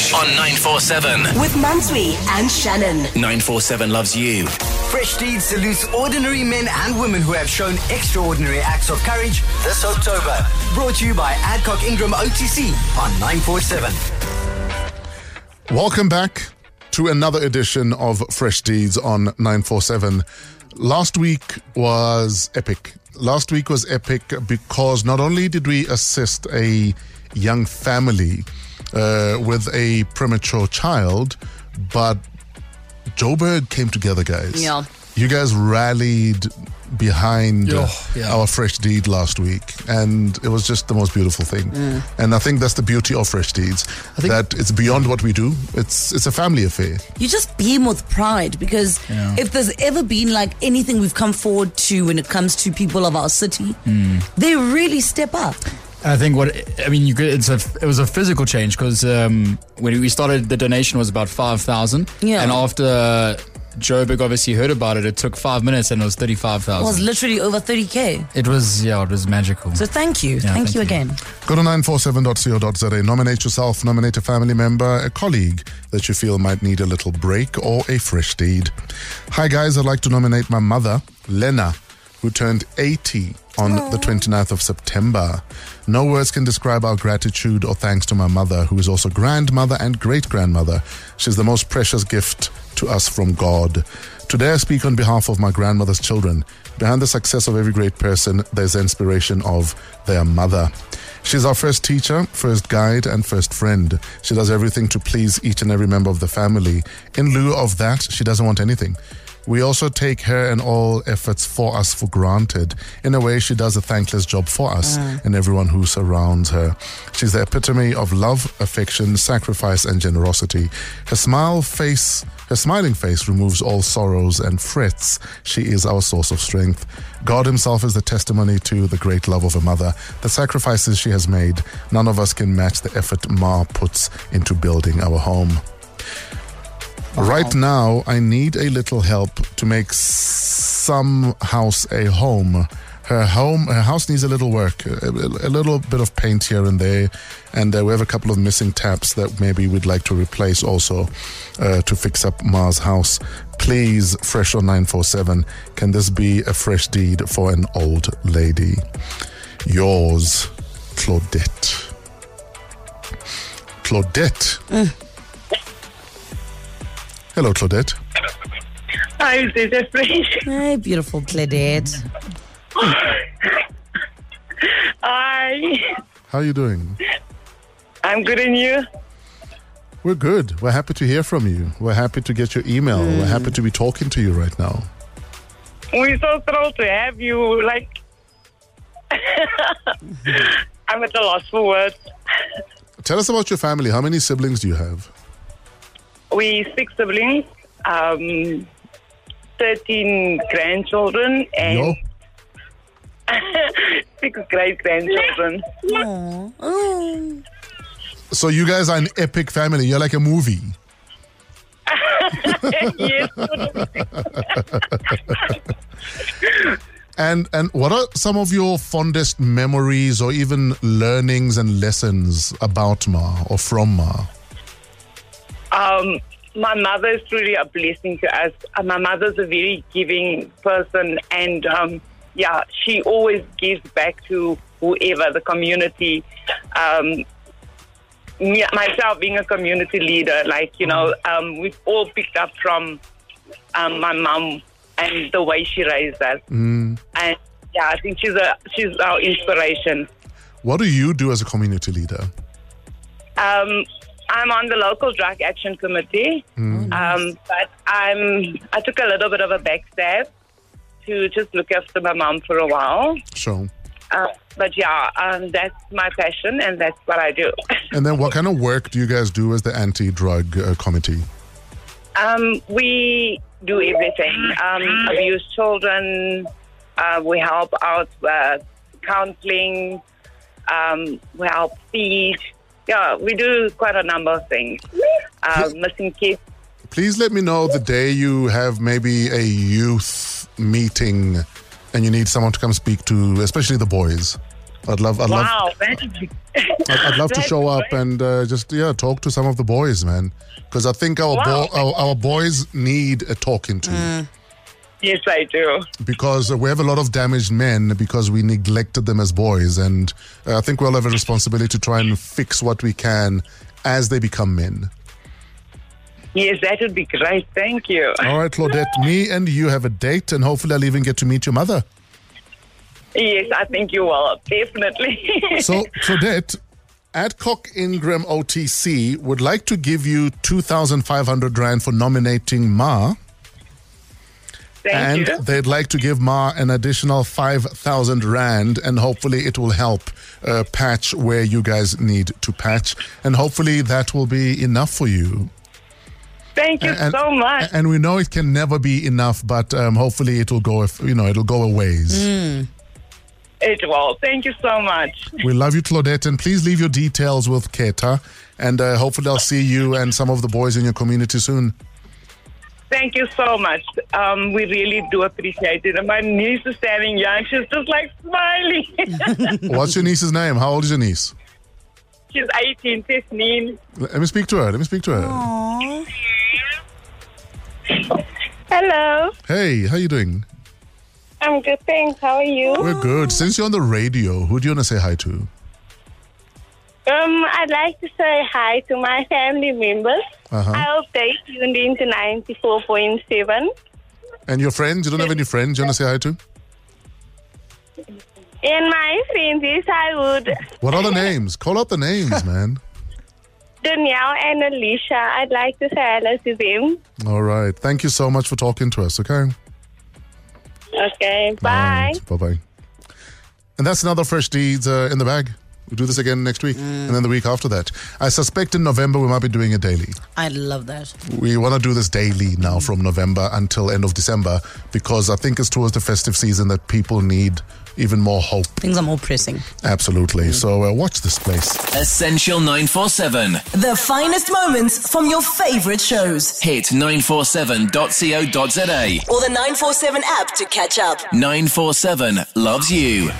Fresh on 947. With Mansui and Shannon. 947 loves you. Fresh Deeds salutes ordinary men and women who have shown extraordinary acts of courage this October. Brought to you by Adcock Ingram OTC on 947. Welcome back to another edition of Fresh Deeds on 947. Last week was epic. Last week was epic because not only did we assist a young family uh, with a premature child, but Joburg came together, guys. Yeah. You guys rallied behind Oh, yeah. our Fresh Deed last week, and it was just the most beautiful thing. Mm. And I think that's the beauty of Fresh Deeds, think- that it's beyond what we do. It's it's a family affair. You just beam with pride because Yeah. if there's ever been like anything we've come forward to when it comes to people of our city, they really step up. I think what I mean, you could, it's a it was a physical change because um, when we started, the donation was about five thousand. Yeah. And after Joburg obviously heard about it, it took five minutes and it was 35,000. It was literally over 30k. It was yeah, it was magical. So thank you. Yeah, thank, thank you you. again. Go to 947.co.za. Nominate yourself, nominate a family member, a colleague that you feel might need a little break or a fresh deed. Hi, guys. I'd like to nominate my mother, Lena, who turned 80 on the 29th of September. No words can describe our gratitude or thanks to my mother, who is also grandmother and great grandmother. She's the most precious gift to us from God. Today, I speak on behalf of my grandmother's children. Behind the success of every great person, there's the inspiration of their mother. She's our first teacher, first guide, and first friend. She does everything to please each and every member of the family. In lieu of that, she doesn't want anything. We also take her and all efforts for us for granted. In a way, she does a thankless job for us mm. and everyone who surrounds her. She's the epitome of love, affection, sacrifice, and generosity. Her smile face, her smiling face removes all sorrows and frets. She is our source of strength. God Himself is the testimony to the great love of a mother. The sacrifices she has made, none of us can match the effort Ma puts into building our home. Right now, I need a little help to make some house a home. Her home, her house needs a little work, a, a- little bit of paint here and there, and uh, we have a couple of missing taps that maybe we'd like to replace also uh, to fix up Ma's house. Please, Fresh on 947, can this be a fresh deed for an old lady? Yours, Claudette. Claudette. Hello, Claudette. Hi, this is Fresh. Hey, beautiful Claudette. Hi. How are you doing? I'm good and you? We're good. We're happy to hear from you. We're happy to get your email. We're hmm. happy to be talking to you right now. We're so thrilled to have you. Like, I'm at a loss for words. Tell us about your family. How many siblings do you have? We six siblings, um, 13 grandchildren, and Yo. six great grandchildren. Aw. So you guys are an epic family. You're like a movie. yes. And and what are some of your fondest memories or even learnings and lessons about Ma or from Ma? Um, my mother is truly a blessing to us. Uh, my mother's a very giving person, and um, yeah, she always gives back to whoever the community. Um, me, myself being a community leader, like you know, um, we've all picked up from um, my mom and the way she raised us, and yeah, I think she's a she's our inspiration. What do you do as a community leader? Um, I'm on the local drug action committee, um, but I'm I took a little bit of a backstab to just look after my mom for a while. So, Uh, but yeah, um, that's my passion, and that's what I do. and then what kind of work do you guys do as the anti-drug uh, committee? um, we do everything: um, abuse children. Uh, we help out uh, counseling. Um, we help feed. Yeah, we do quite a number of things. Uh, missing kids. Please let me know the day you have maybe a youth meeting and you need someone to come speak to, especially the boys. I'd love, I'd love, Wow, that is I'd, I'd love to show up and uh, just yeah talk to some of the boys, man. Because I think our, Wow. bo- our our boys need a talking to. Yes, I do. because we have a lot of damaged men because we neglected them as boys. And uh, I think we all have a responsibility to try and fix what we can as they become men. Yes, that would be great. Thank you. All right, Claudette, me and you have a date, and hopefully I'll even get to meet your mother. Yes, I think you will. Definitely. So, Claudette, Adcock Ingram OTC would like to give you 2,500 Rand for nominating Ma. Thank and you. they'd like to give Ma an additional 5,000 Rand, and hopefully it will help uh, patch where you guys need to patch. And hopefully that will be enough for you. Thank you and, so much. And we know it can never be enough, but um, hopefully it will go, you know, it'll go a ways. It will. Thank you so much. We love you, Claudette, and please leave your details with Keta. And uh, hopefully I'll see you and some of the boys in your community soon. Thank you so much. Um, we really do appreciate it. And my niece is standing young. She's just like smiling. What's your niece's name? How old is your niece? She's 18, 15. Let me speak to her. Let me speak to her. Hello. Hey, how you doing? I'm good, thanks. How are you? We're good. Since you're on the radio, who do you want to say hi to? Um, I'd like to say hi to my family members. Uh-huh. I hope they tuned in to 94.7. And your friends? You don't have any friends you want to say hi to? And my friends, yes, I would. What are the names? Call out the names, man. Danielle and Alicia, I'd like to say hello to them. All right. Thank you so much for talking to us, okay? Okay, bye. Bye bye. And that's another Fresh Deeds uh, in the bag. We'll do this again next week and then the week after that. I suspect in November we might be doing it daily. I love that. We want to do this daily now from November until end of December because I think it's towards the festive season that people need even more hope. Things are more pressing. Absolutely. So uh, watch this place. Essential 947. The finest moments from your favorite shows. Hit 947.co.za. Or the 947 app to catch up. 947 loves you.